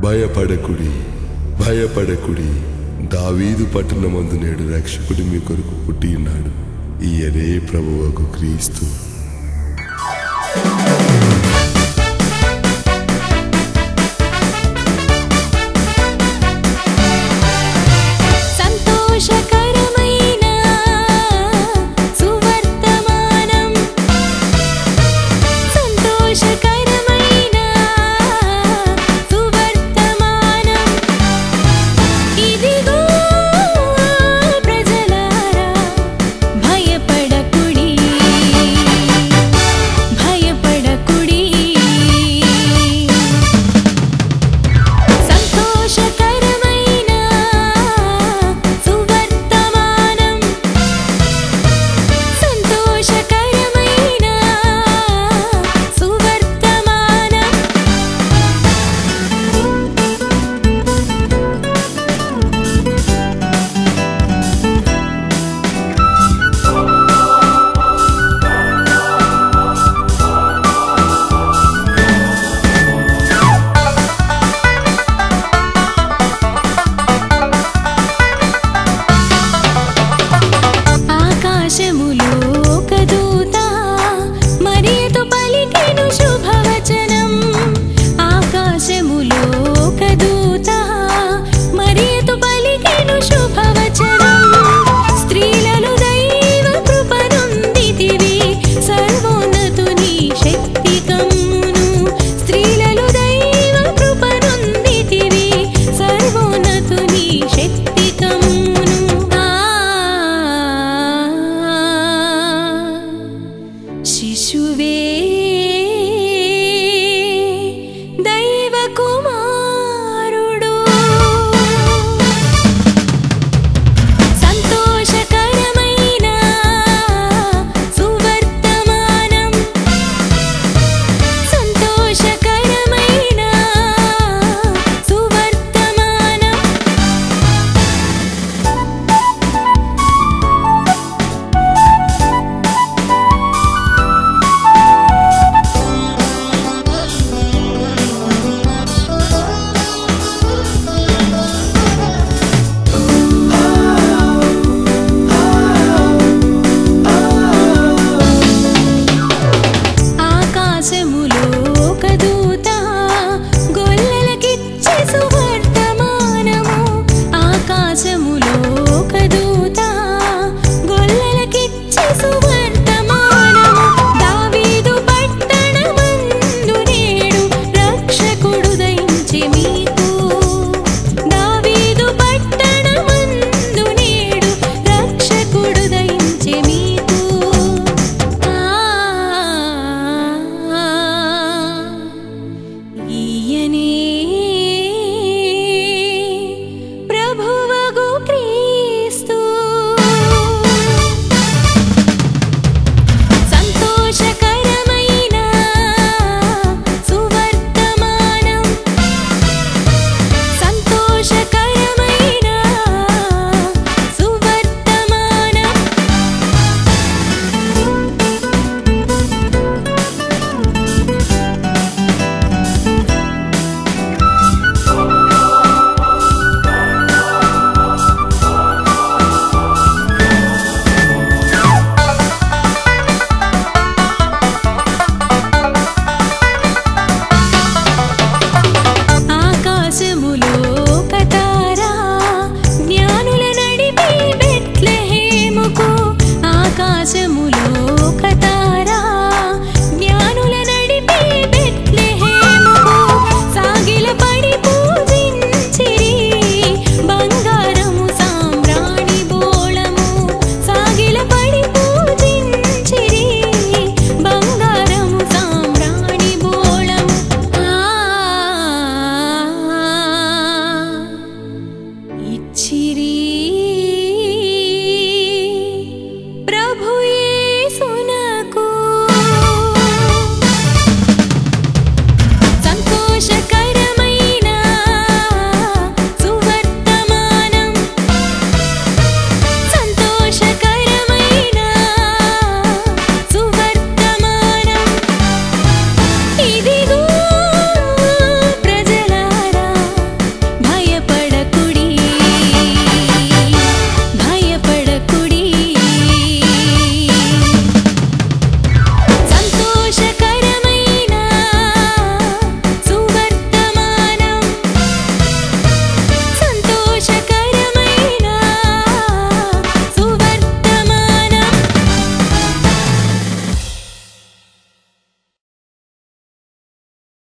భయపడకుడి భయపడకుడి. దావీదు పట్టణమందు నేడు రక్షకుడు మీ కొరకు పుట్టి ఉన్నాడు. ఈయనే ప్రభువకు క్రీస్తు.